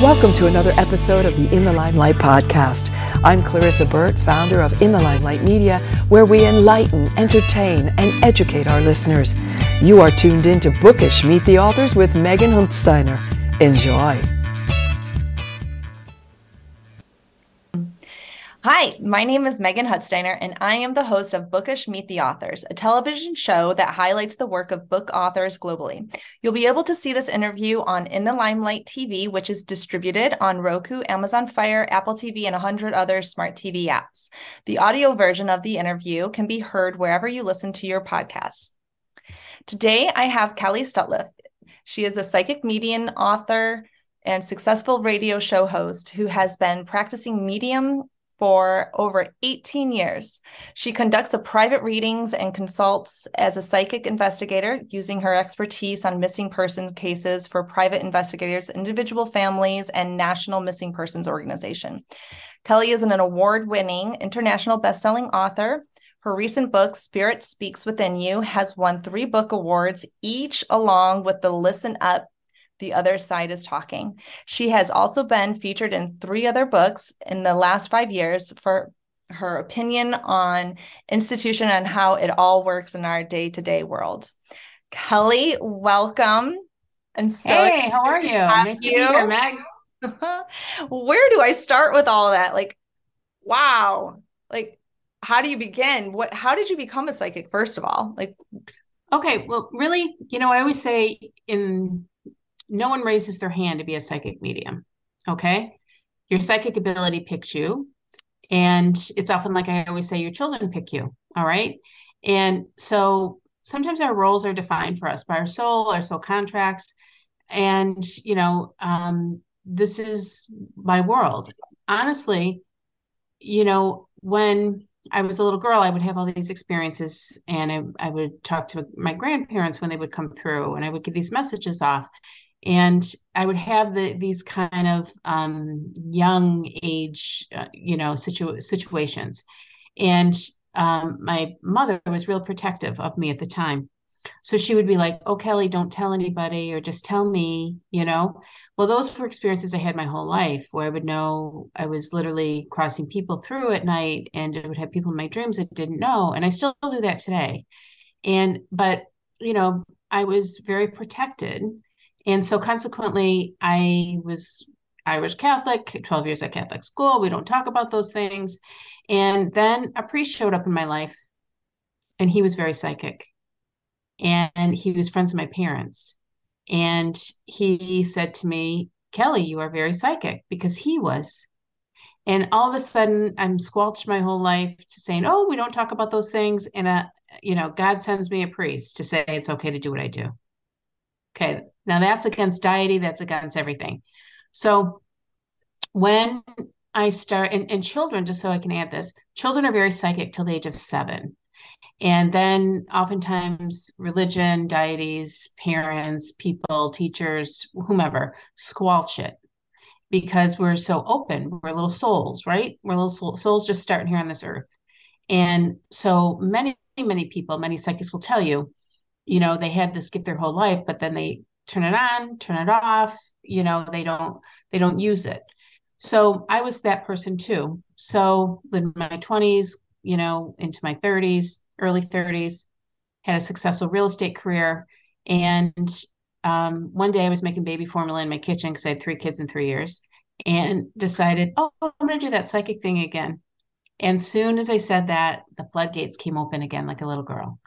Welcome to another episode of the In the Limelight podcast. I'm Clarissa Burt, founder of In the Limelight Media, where we enlighten, entertain, and educate our listeners. You are tuned in to Bookish Meet the Authors with Megan Hunsteiner. Enjoy. Hi, my name is Megan Hutsteiner, and I am the host of Bookish Meet the Authors, a television show that highlights the work of book authors globally. You'll be able to see this interview on In the Limelight TV, which is distributed on Roku, Amazon Fire, Apple TV, and 100 other smart TV apps. The audio version of the interview can be heard wherever you listen to your podcasts. Today, I have Kelly Sutliff. She is a psychic medium, author, and successful radio show host who has been practicing medium for over 18 years. She conducts private readings and consults as a psychic investigator using her expertise on missing persons cases for private investigators, individual families, and National Missing Persons Organization. Kelly is an award-winning international best-selling author. Her recent book, Spirit Speaks Within You, has won three book awards, each along with the Listen Up the Other Side is Talking. She has also been featured in three other books in the last five years for her opinion on institution and how it all works in our day-to-day world. Kelly, welcome. And so hey, how are you? Nice you. to be here, Meg. Where do I start with all that? Like, wow. Like, how do you begin? What how did you become a psychic, first of all? Like okay, well, really, you know, I always say in no one raises their hand to be a psychic medium. Okay. Your psychic ability picks you. And it's often like I always say, your children pick you. All right. And so sometimes our roles are defined for us by our soul, our soul contracts. And, you know, um, this is my world. Honestly, you know, when I was a little girl, I would have all these experiences and I, I would talk to my grandparents when they would come through and I would give these messages off and I would have the these kind of um, young age, uh, you know, situ- situations, and um, my mother was real protective of me at the time. So she would be like, "Oh, Kelly, don't tell anybody, or just tell me," you know. Well, those were experiences I had my whole life, where I would know I was literally crossing people through at night, and I would have people in my dreams that didn't know, and I still do that today. And but you know, I was very protected and so consequently, I was Irish Catholic, 12 years at Catholic school. We don't talk about those things. And then a priest showed up in my life, and he was very psychic. And he was friends with my parents. And he said to me, Kelly, you are very psychic because he was. And all of a sudden, I'm squelched my whole life to saying, oh, we don't talk about those things. And, uh, you know, God sends me a priest to say it's okay to do what I do. Okay, now that's against deity, that's against everything. So when I start, and, and children, just so I can add this, children are very psychic till the age of seven. And then oftentimes religion, deities, parents, people, teachers, whomever squelch it because we're so open. We're little souls, right? We're little souls just starting here on this earth. And so many, many people, many psychics will tell you you know they had this gift their whole life but then they turn it on turn it off you know they don't they don't use it. So i was that person too. So in my 20s you know into my 30s early 30s had a successful real estate career. And um, one day i was making baby formula in my kitchen because i had three kids in three years and decided oh i'm going to do that psychic thing again. And soon as i said that the floodgates came open again like a little girl.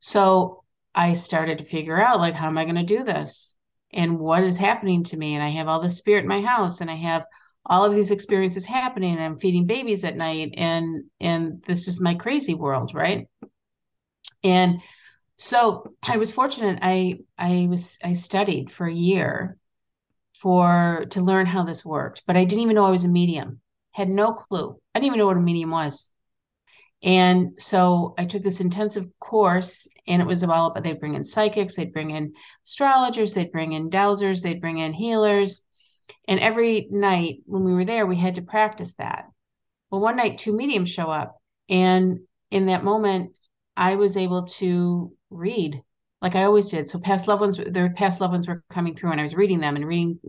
So I started to figure out like how am I going to do this? And what is happening to me? And I have all the spirit in my house and I have all of these experiences happening and I'm feeding babies at night and and this is my crazy world right? And so I was fortunate I I was I studied for a year for to learn how this worked but I didn't even know I was a medium. Had no clue. I didn't even know what a medium was and so I took this intensive course, and it was about they'd bring in psychics, they'd bring in astrologers, they'd bring in dowsers, they'd bring in healers. And every night when we were there, we had to practice that. Well, one night, two mediums show up. And in that moment, I was able to read like I always did. So past loved ones, their past loved ones were coming through, and I was reading them and reading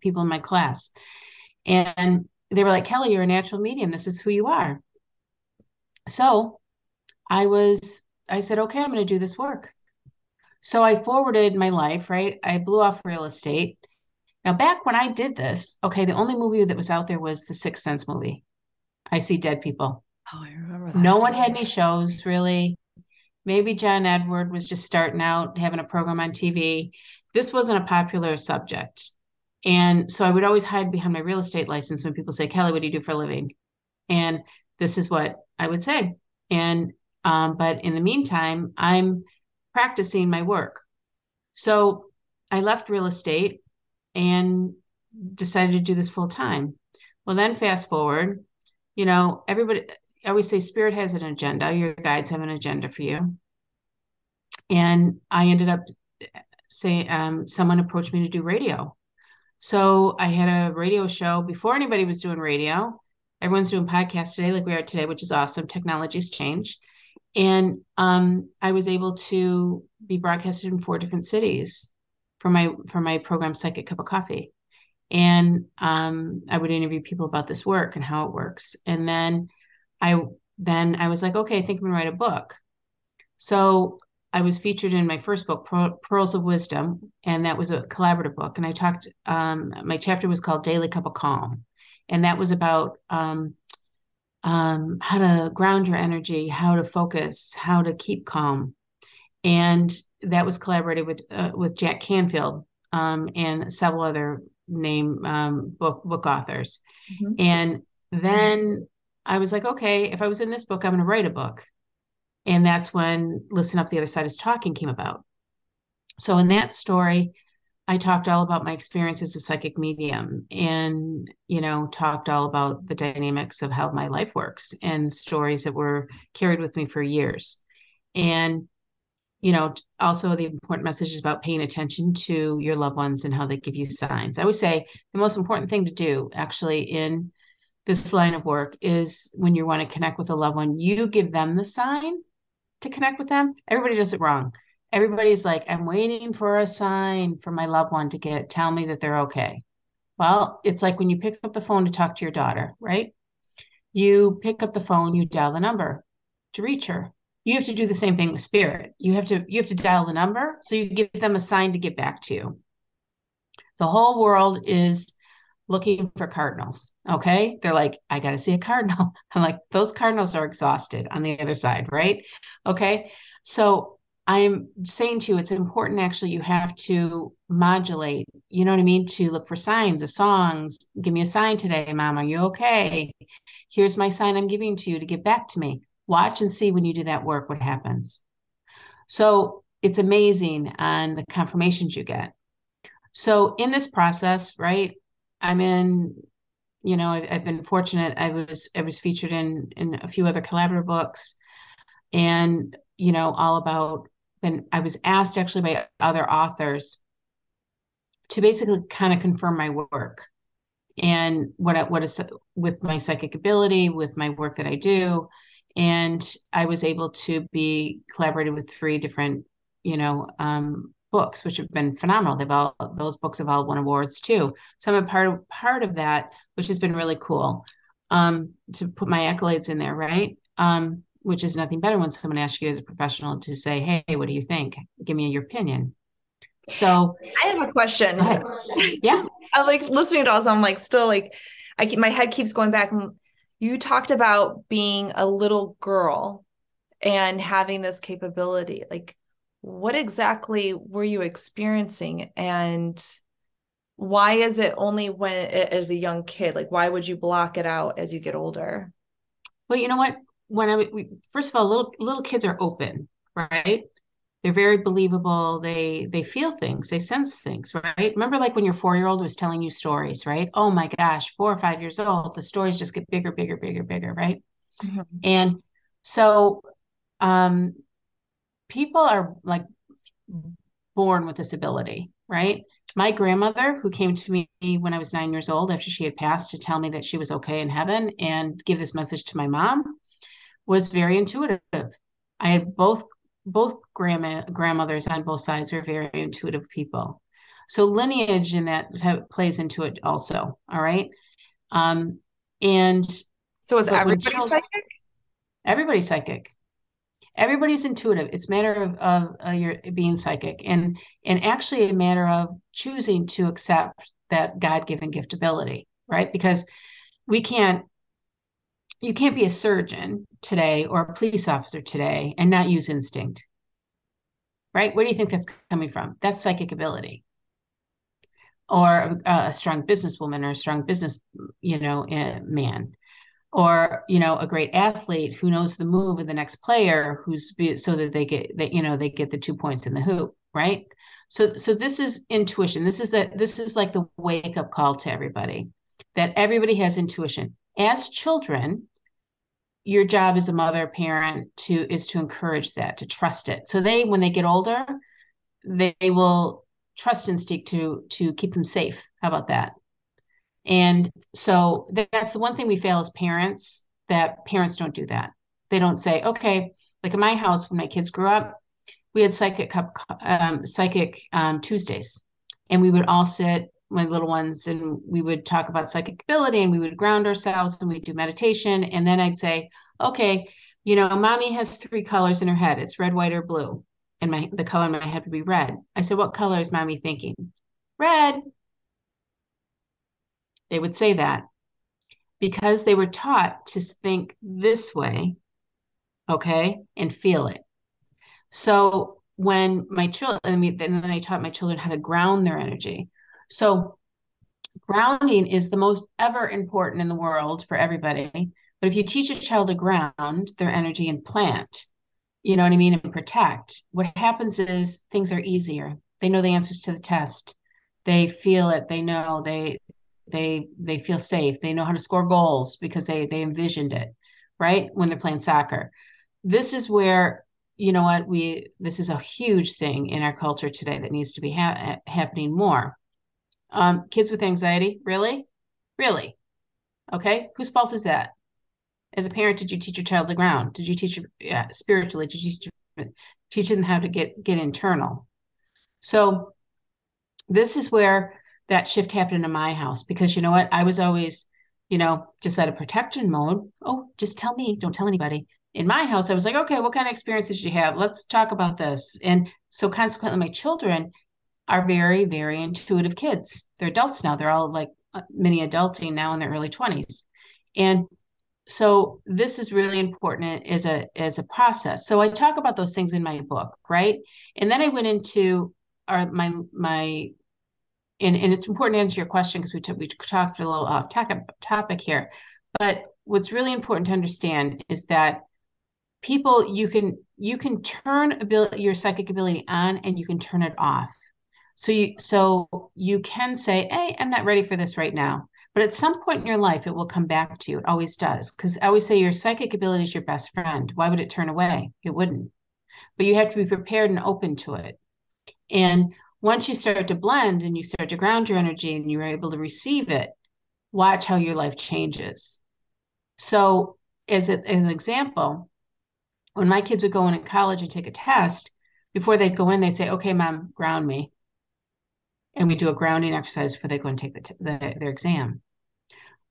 people in my class. And they were like, Kelly, you're a natural medium. This is who you are. So I was, I said, okay, I'm going to do this work. So I forwarded my life, right? I blew off real estate. Now, back when I did this, okay, the only movie that was out there was the Sixth Sense movie. I see dead people. Oh, I remember that. No one had any shows really. Maybe John Edward was just starting out having a program on TV. This wasn't a popular subject. And so I would always hide behind my real estate license when people say, Kelly, what do you do for a living? And this is what I would say. And, um, but in the meantime, I'm practicing my work. So I left real estate and decided to do this full time. Well, then fast forward, you know, everybody, I always say spirit has an agenda. Your guides have an agenda for you. And I ended up say um, someone approached me to do radio. So I had a radio show before anybody was doing radio. Everyone's doing podcasts today, like we are today, which is awesome. Technologies change. And um, I was able to be broadcasted in four different cities for my for my program Psychic Cup of Coffee. And um, I would interview people about this work and how it works. And then I then I was like, okay, I think I'm gonna write a book. So I was featured in my first book, Pearls of Wisdom, and that was a collaborative book. And I talked, um, my chapter was called Daily Cup of Calm. And that was about um, um, how to ground your energy, how to focus, how to keep calm. And that was collaborated with uh, with Jack Canfield um, and several other name um, book book authors. Mm-hmm. And then I was like, okay, if I was in this book, I'm going to write a book. And that's when Listen Up, the Other Side is Talking came about. So in that story, I talked all about my experience as a psychic medium and, you know, talked all about the dynamics of how my life works and stories that were carried with me for years. And, you know, also the important messages about paying attention to your loved ones and how they give you signs. I would say the most important thing to do actually in this line of work is when you want to connect with a loved one, you give them the sign to connect with them. Everybody does it wrong. Everybody's like, I'm waiting for a sign for my loved one to get tell me that they're okay. Well, it's like when you pick up the phone to talk to your daughter, right? You pick up the phone, you dial the number to reach her. You have to do the same thing with spirit. You have to you have to dial the number so you give them a sign to get back to you. The whole world is looking for cardinals. Okay. They're like, I got to see a cardinal. I'm like, those cardinals are exhausted on the other side. Right. Okay. So I'm saying to you, it's important actually, you have to modulate, you know what I mean? To look for signs, of songs. Give me a sign today, mom. Are you okay? Here's my sign I'm giving to you to get back to me. Watch and see when you do that work what happens. So it's amazing on the confirmations you get. So in this process, right, I'm in, you know, I've, I've, been fortunate. I was I was featured in in a few other collaborative books, and you know, all about. And I was asked actually by other authors to basically kind of confirm my work and what I, what is with my psychic ability, with my work that I do, and I was able to be collaborated with three different, you know, um, books, which have been phenomenal. They've all those books have all won awards too. So I'm a part of part of that, which has been really cool. Um, to put my accolades in there, right? Um, which is nothing better when someone asks you as a professional to say, "Hey, what do you think? Give me your opinion." So I have a question. Yeah, I'm like listening to all this. I'm like still like, I keep my head keeps going back. You talked about being a little girl and having this capability. Like, what exactly were you experiencing and why is it only when as a young kid like why would you block it out as you get older well you know what when i we, first of all little little kids are open right? They're very believable. They they feel things. They sense things right? Remember like when your four year old was telling you stories right? Oh my gosh four or five years old the stories just get bigger bigger bigger bigger right? Mm-hmm. and so um people are like born with this ability, right? My grandmother, who came to me when I was nine years old after she had passed to tell me that she was okay in heaven and give this message to my mom, was very intuitive. I had both both grandma grandmothers on both sides were very intuitive people. So lineage in that plays into it also. All right. Um, and so is everybody children, psychic? Everybody's psychic. Everybody's intuitive. It's a matter of, of uh, your being psychic and and actually a matter of choosing to accept that God-given gift ability, right? Because we can't you can't be a surgeon today or a police officer today and not use instinct. Right? Where do you think that's coming from? That's psychic ability. Or a, a strong businesswoman or a strong business you know eh, man. Or you know a great athlete who knows the move of the next player who's so that they get that you know they get the two points in the hoop right? So so this is intuition. This is a this is like the wake up call to everybody that everybody has intuition. As children your job as a mother parent to is to encourage that to trust it. So they when they get older they will trust instinct to to keep them safe. How about that? And so that's the one thing we fail as parents that parents don't do that. They don't say okay like in my house when my kids grew up we had psychic um, psychic um, tuesdays. And we would all sit my little ones and we would talk about psychic ability and we would ground ourselves and we'd do meditation and then i'd say okay you know mommy has three colors in her head. It's red white or blue and my the color in my head would be red. I said what color is mommy thinking? Red. They would say that because they were taught to think this way okay and feel it. So when my children and then i taught my children how to ground their energy so grounding is the most ever important in the world for everybody. But if you teach a child to ground their energy and plant, you know what I mean, and protect, what happens is things are easier. They know the answers to the test. They feel it. They know they they they feel safe. They know how to score goals because they they envisioned it, right? When they're playing soccer. This is where you know what we this is a huge thing in our culture today that needs to be ha- happening more um, kids with anxiety, really? Really? Okay. Whose fault is that? As a parent, did you teach your child to ground? Did you teach yeah, spiritually? Did you teach, teach them how to get get internal? So this is where that shift happened in my house because you know what? I was always, you know, just out of protection mode. Oh, just tell me, don't tell anybody. In my house, I was like, okay, what kind of experiences did you have? Let's talk about this. And so consequently, my children are very, very intuitive kids. They're adults now. They're all like many mini adulting now in their early 20s. And so this is really important as a as a process. So I talk about those things in my book, right? And then I went into our my my and, and it's important to answer your question because we, t- we talked a little off topic here. But what's really important to understand is that people you can you can turn ability your psychic ability on and you can turn it off so you so you can say, "Hey, I'm not ready for this right now." But at some point in your life, it will come back to you. It always does. Because I always say your psychic ability is your best friend. Why would it turn away? It wouldn't. But you have to be prepared and open to it. And once you start to blend and you start to ground your energy and you're able to receive it, watch how your life changes. So, as, a, as an example, when my kids would go in in college and take a test, before they'd go in, they'd say, Okay, mom, ground me and we do a grounding exercise before they go and take the, the, their exam.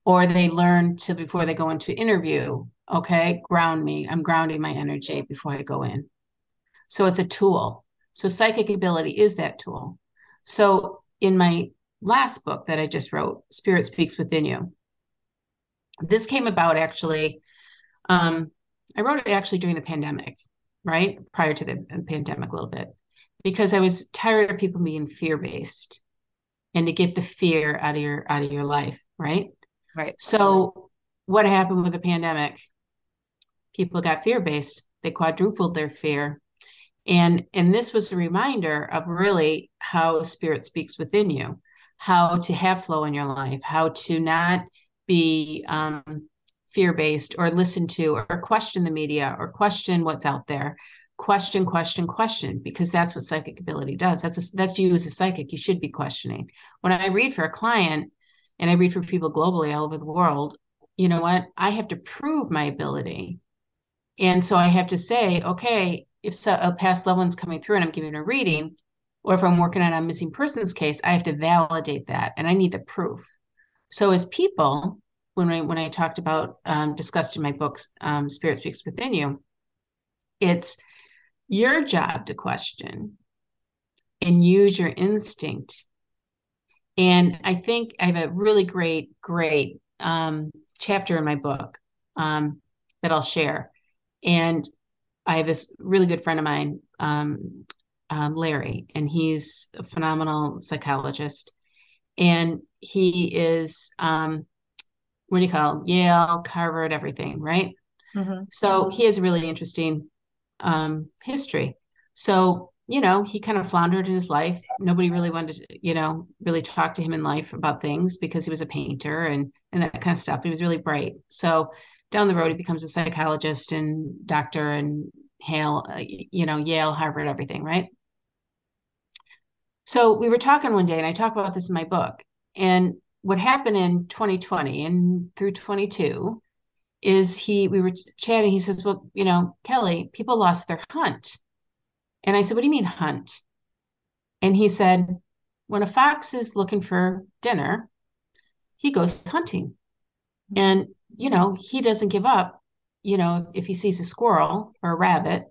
Or they learn to before they go into interview okay ground me i'm grounding my energy before i go in. So it's a tool. So psychic ability is that tool. So in my last book that i just wrote spirit speaks within you this came about actually um, i wrote it actually during the pandemic right? Prior to the pandemic a little bit because I was tired of people being fear based and to get the fear out of your out of your life, right? Right. So what happened with the pandemic? People got fear based. They quadrupled their fear. And and this was a reminder of really how spirit speaks within you, how to have flow in your life, how to not be um, fear based or listen to or question the media or question what's out there question question question because that's what psychic ability does. That's a, that's you as a psychic you should be questioning. When i read for a client and i read for people globally all over the world you know what? I have to prove my ability. And so i have to say okay if so, a past loved one's coming through and i'm giving a reading or if I'm working on a missing persons case, I have to validate that and I need the proof. So as people, when I when I talked about um, discussed in my books, um, Spirit Speaks Within You, it's your job to question and use your instinct. And I think I have a really great, great um, chapter in my book um, that I'll share. And I have this really good friend of mine, um, um, Larry, and he's a phenomenal psychologist. And he is, um, what do you call it? Yale, Harvard, everything, right? Mm-hmm. So he has a really interesting um, history. So, you know, he kind of floundered in his life. Nobody really wanted to, you know, really talk to him in life about things because he was a painter and and that kind of stuff. He was really bright. So down the road, he becomes a psychologist and doctor and Hale, uh, you know, Yale, Harvard, everything, right? So we were talking one day, and I talk about this in my book. And what happened in 2020 and through 22 is he we were chatting he says well you know kelly people lost their hunt. And i said what do you mean hunt? And he said when a fox is looking for dinner he goes hunting. And you know he doesn't give up you know if he sees a squirrel or a rabbit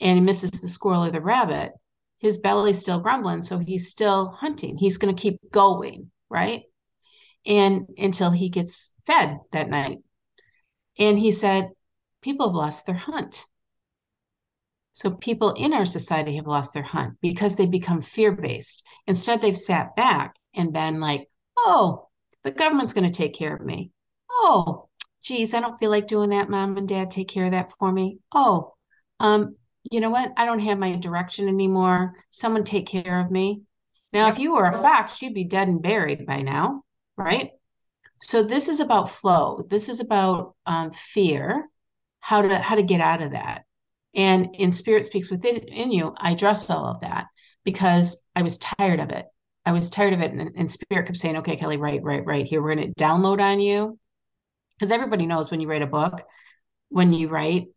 and he misses the squirrel or the rabbit his belly's still grumbling so he's still hunting. He's going to keep going right? And until he gets fed that night and he said, people have lost their hunt. So people in our society have lost their hunt because they become fear based. Instead, they've sat back and been like, oh, the government's going to take care of me. Oh, geez, I don't feel like doing that. Mom and dad take care of that for me. Oh, um, you know what? I don't have my direction anymore. Someone take care of me. Now, if you were a fox, you'd be dead and buried by now, right? So this is about flow. This is about um, fear, how to how to get out of that. And in Spirit Speaks Within in you, I address all of that because I was tired of it. I was tired of it. And, and Spirit kept saying, okay, Kelly, right, right, right. Here, we're going to download on you. Because everybody knows when you write a book, when you write,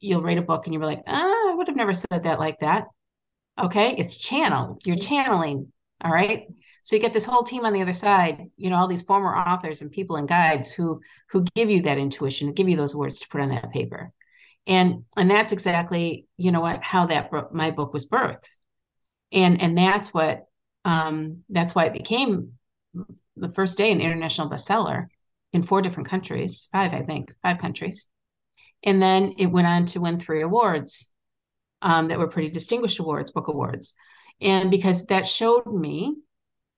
you'll write a book and you're like, ah, I would have never said that like that. Okay. It's channeled. You're channeling. All right. So you get this whole team on the other side, you know, all these former authors and people and guides who who give you that intuition, give you those words to put on that paper. And and that's exactly, you know what, how that my book was birthed. And and that's what um that's why it became the first day an international bestseller in four different countries, five, I think, five countries. And then it went on to win three awards um, that were pretty distinguished awards, book awards. And because that showed me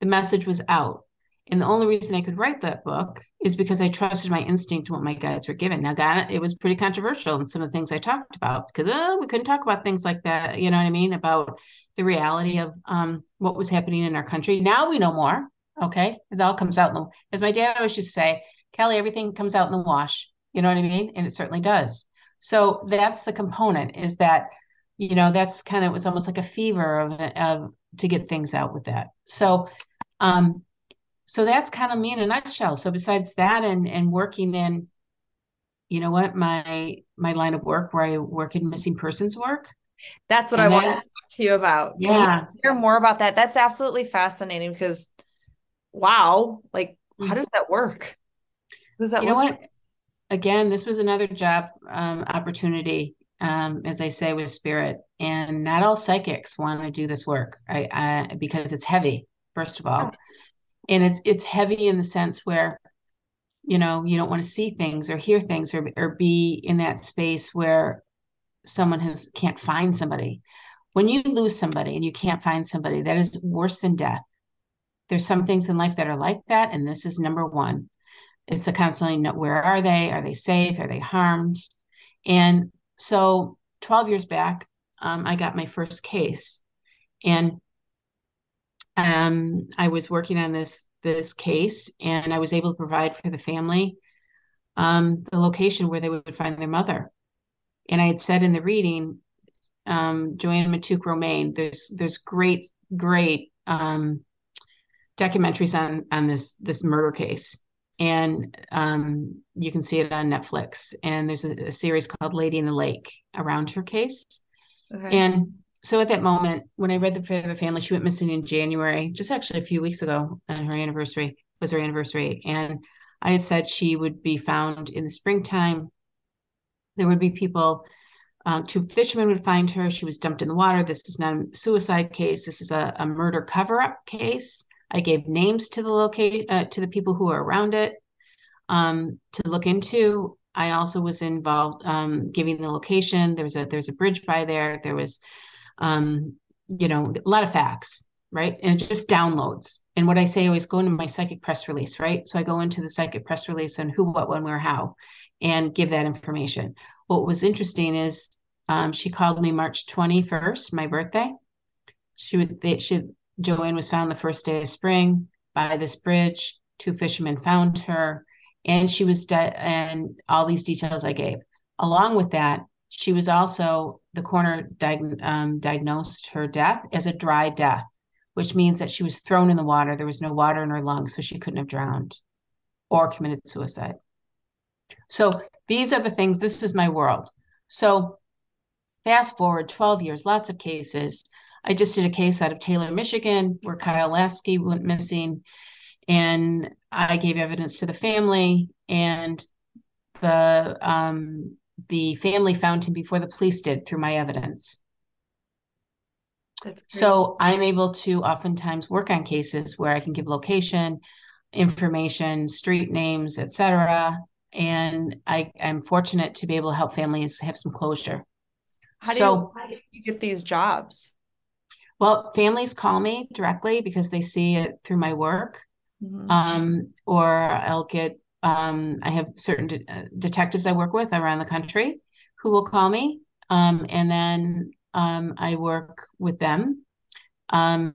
the message was out. And the only reason I could write that book is because I trusted my instinct and what my guides were given. Now, God, it was pretty controversial in some of the things I talked about because uh, we couldn't talk about things like that. You know what I mean? About the reality of um, what was happening in our country. Now we know more. Okay. It all comes out. In the, as my dad always used to say, Kelly, everything comes out in the wash. You know what I mean? And it certainly does. So that's the component is that, you know, that's kind of, it was almost like a fever of, of to get things out with that. So um, so that's kind of me in a nutshell. So besides that and and working in, you know what, my my line of work where I work in missing persons work. That's what I want to talk to you about. Yeah. hear more about that? That's absolutely fascinating because wow, like how mm-hmm. does that work? does that you know what? Again, this was another job um, opportunity, um, as I say, with spirit. And not all psychics want to do this work. I, I because it's heavy first of all. And it's it's heavy in the sense where you know you don't want to see things or hear things or, or be in that space where someone has can't find somebody. When you lose somebody and you can't find somebody that is worse than death. There's some things in life that are like that and this is number one. It's a constantly where are they? Are they safe? Are they harmed? And so 12 years back um, i got my first case and um, I was working on this this case, and I was able to provide for the family um, the location where they would find their mother. And I had said in the reading, um, JoAnn Matouk Romain, there's there's great great um, documentaries on on this this murder case, and um, you can see it on Netflix. And there's a, a, series called Lady in the Lake around her case, okay. and so at that moment, when I read the the family, she went missing in January, just actually a few weeks ago, and her anniversary was her anniversary. And I had said she would be found in the springtime. There would be people, um, two fishermen would find her. She was dumped in the water. This is not a suicide case. This is a, a murder cover-up case. I gave names to the locate uh, to the people who are around it um, to look into. I also was involved um, giving the location. There's a there's a bridge by there. There was, um, you know, a lot of facts, right? And it just downloads. And what I say always go into my psychic press release, right? So I go into the psychic press release and who, what, when, where, how, and give that information. What was interesting is um, she called me March 21st, my birthday. She would they, she Joanne was found the first day of spring by this bridge. Two fishermen found her and she was dead and all these details i gave. Along with that she was also the coroner diag- um, diagnosed her death as a dry death which means that she was thrown in the water. There was no water in her lungs so she couldn't have drowned or committed suicide. So these are the things this is my world. So fast forward 12 years lots of cases i just did a case out of taylor michigan where kyle lasky went missing and I gave evidence to the family, and the um, the family found him before the police did through my evidence. So I'm able to oftentimes work on cases where I can give location, information, street names, etc. And I, I'm fortunate to be able to help families have some closure. How do, so, you, how do you get these jobs? Well, families call me directly because they see it through my work. Mm-hmm. Um, or I'll get, um, I have certain de- uh, detectives I work with around the country who will call me. Um, and then um, I work with them. Um,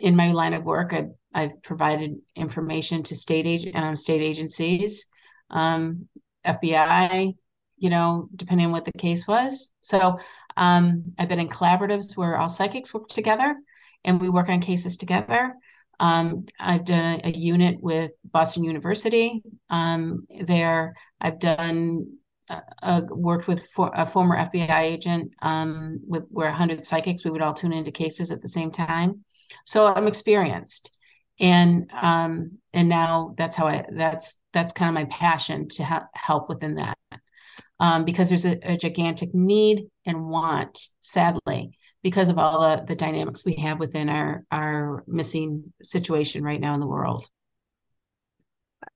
in my line of work, I've, I've provided information to state, ag- um, state agencies, um, FBI, you know, depending on what the case was. So um, I've been in collaboratives where all psychics work together and we work on cases together. Um, I've done a, a, unit with Boston University. Um, there, I've done uh, uh, worked with for, a former FBI agent um, with where 100 psychics we would all tune into cases at the same time. So I'm experienced, and um, and now that's how I that's that's kind of my passion to ha- help within that. Um, because there's a, a gigantic need and want, sadly, because of all the, the dynamics we have within our our missing situation right now in the world.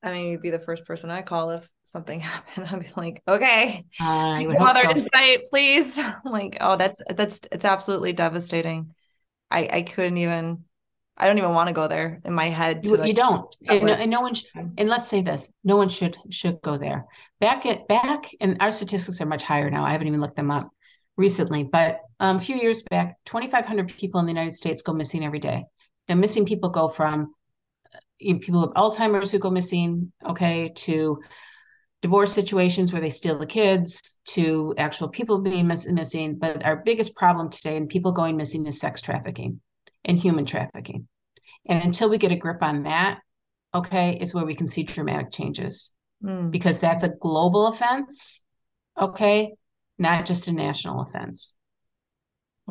I mean, you'd be the first person I call if something happened. I'd be like, okay, I would other so. insight, please. like, oh, that's that's it's absolutely devastating. I I couldn't even. I don't even want to go there in my head. You, like, you don't, and no, and no, one. Sh- and let's say this: no one should should go there. Back at back, and our statistics are much higher now. I haven't even looked them up recently, but um, a few years back, 2,500 people in the United States go missing every day. Now, missing people go from you know, people with Alzheimer's who go missing, okay, to divorce situations where they steal the kids, to actual people being miss- missing. But our biggest problem today and people going missing is sex trafficking and human trafficking. And until we get a grip on that, okay, is where we can see dramatic changes mm. because that's a global offense, okay, not just a national offense.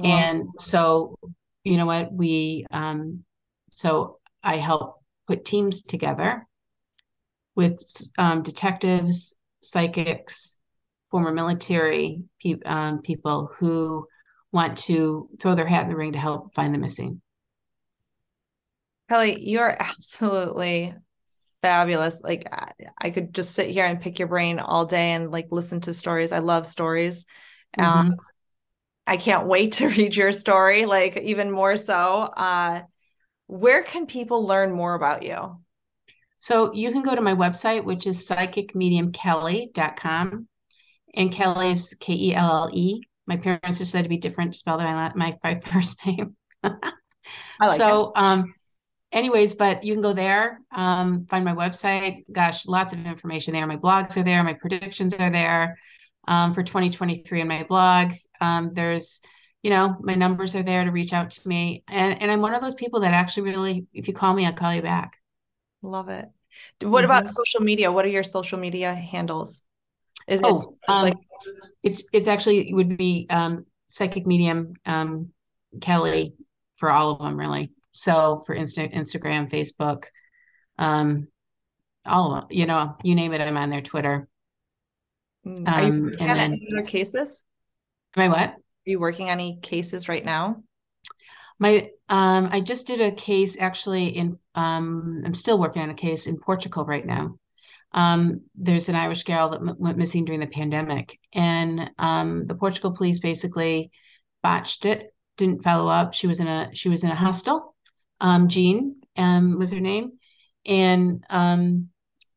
And so, you know what, we, um, so I help put teams together with um, detectives, psychics, former military pe- um, people who want to throw their hat in the ring to help find the missing. Kelly, you are absolutely fabulous. Like I could just sit here and pick your brain all day and like listen to stories. I love stories. Um, mm-hmm. Um, I can't wait to read your story, like even more so. Uh, where can people learn more about you? So you can go to my website, which is psychicmediumkelly.com. And Kelly is K E L L E. My parents decided to be different, to spell my, my, my first name. like so, um, anyways, but you can go there, um, find my website. Gosh, lots of information there. My blogs are there, my predictions are there um, for 2023 on my blog. Um, there's, you know, my numbers are there to reach out to me. And, and I'm one of those people that actually really, if you call me, I'll call you back. Love it. What mm-hmm. about social media? What are your social media handles? Is oh, it um, like it's it's actually it would be um, psychic medium um, Kelly for all of them, really. So for Insta- Instagram, Facebook, um, all of them, you know, you name it, I'm on there Twitter. Mm, Are you Um, working and on then, any cases? am I what? Are you working on any cases right now? My, um, I just did a case actually in, um, I'm still working on a case in Portugal right now. Um, there's an Irish gal that m went missing during the pandemic, and um, the Portugal police basically botched it, didn't follow up. She was in a she was in a hostel. Um, Jean um, was her name, and um,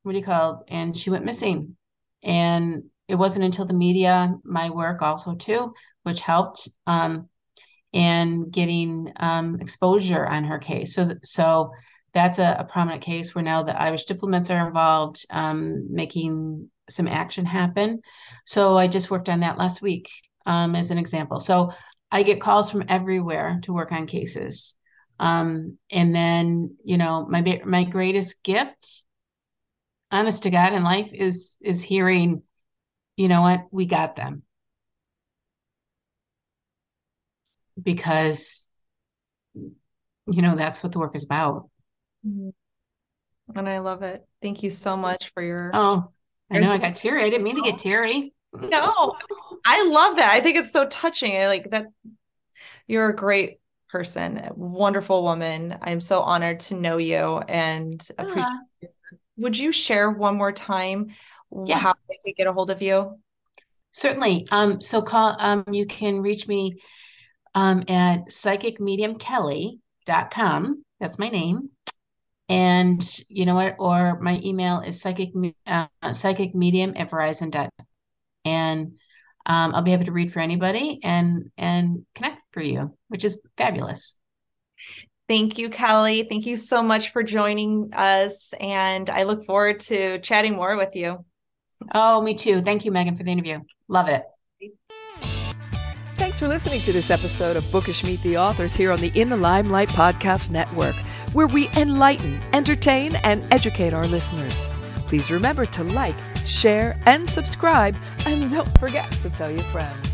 what do you call? And she went missing, and it wasn't until the media, my work also too, which helped. Um, and getting um, exposure on her case. So, so that's a, a prominent case where now the Irish diplomats are involved, um, making some action happen. So I just worked on that last week um, as an example. So I get calls from everywhere to work on cases. Um, and then, you know, my my greatest gift, honest to God, in life is is hearing, you know what, we got them because you know that's what the work is about. Mhm. And I love it. Thank you so much for your Oh, I know I got teary. I didn't mean to get teary. No, I love that. I think it's so touching. I like that you're a great person, wonderful woman. I'm so honored to know you and appreciate. Ah, Would you share one more time yeah, how they could get a hold of you? certainly. Um, so call um you can reach me um at psychicmediumkelly.com. That's my name. And you know what? Or my email is psychic uh, psychicmedium at verizon dot. And um, I'll be able to read for anybody and and connect for you, which is fabulous. Thank you, Kelly. Thank you so much for joining us. And I look forward to chatting more with you. Oh, me too. Thank you, Megan, for the interview. Love it. Thanks for listening to this episode of Bookish Meet the Authors here on the In the Limelight Podcast Network, where we enlighten, entertain, and educate our listeners. Please remember to like, share, and subscribe, and don't forget to tell your friends.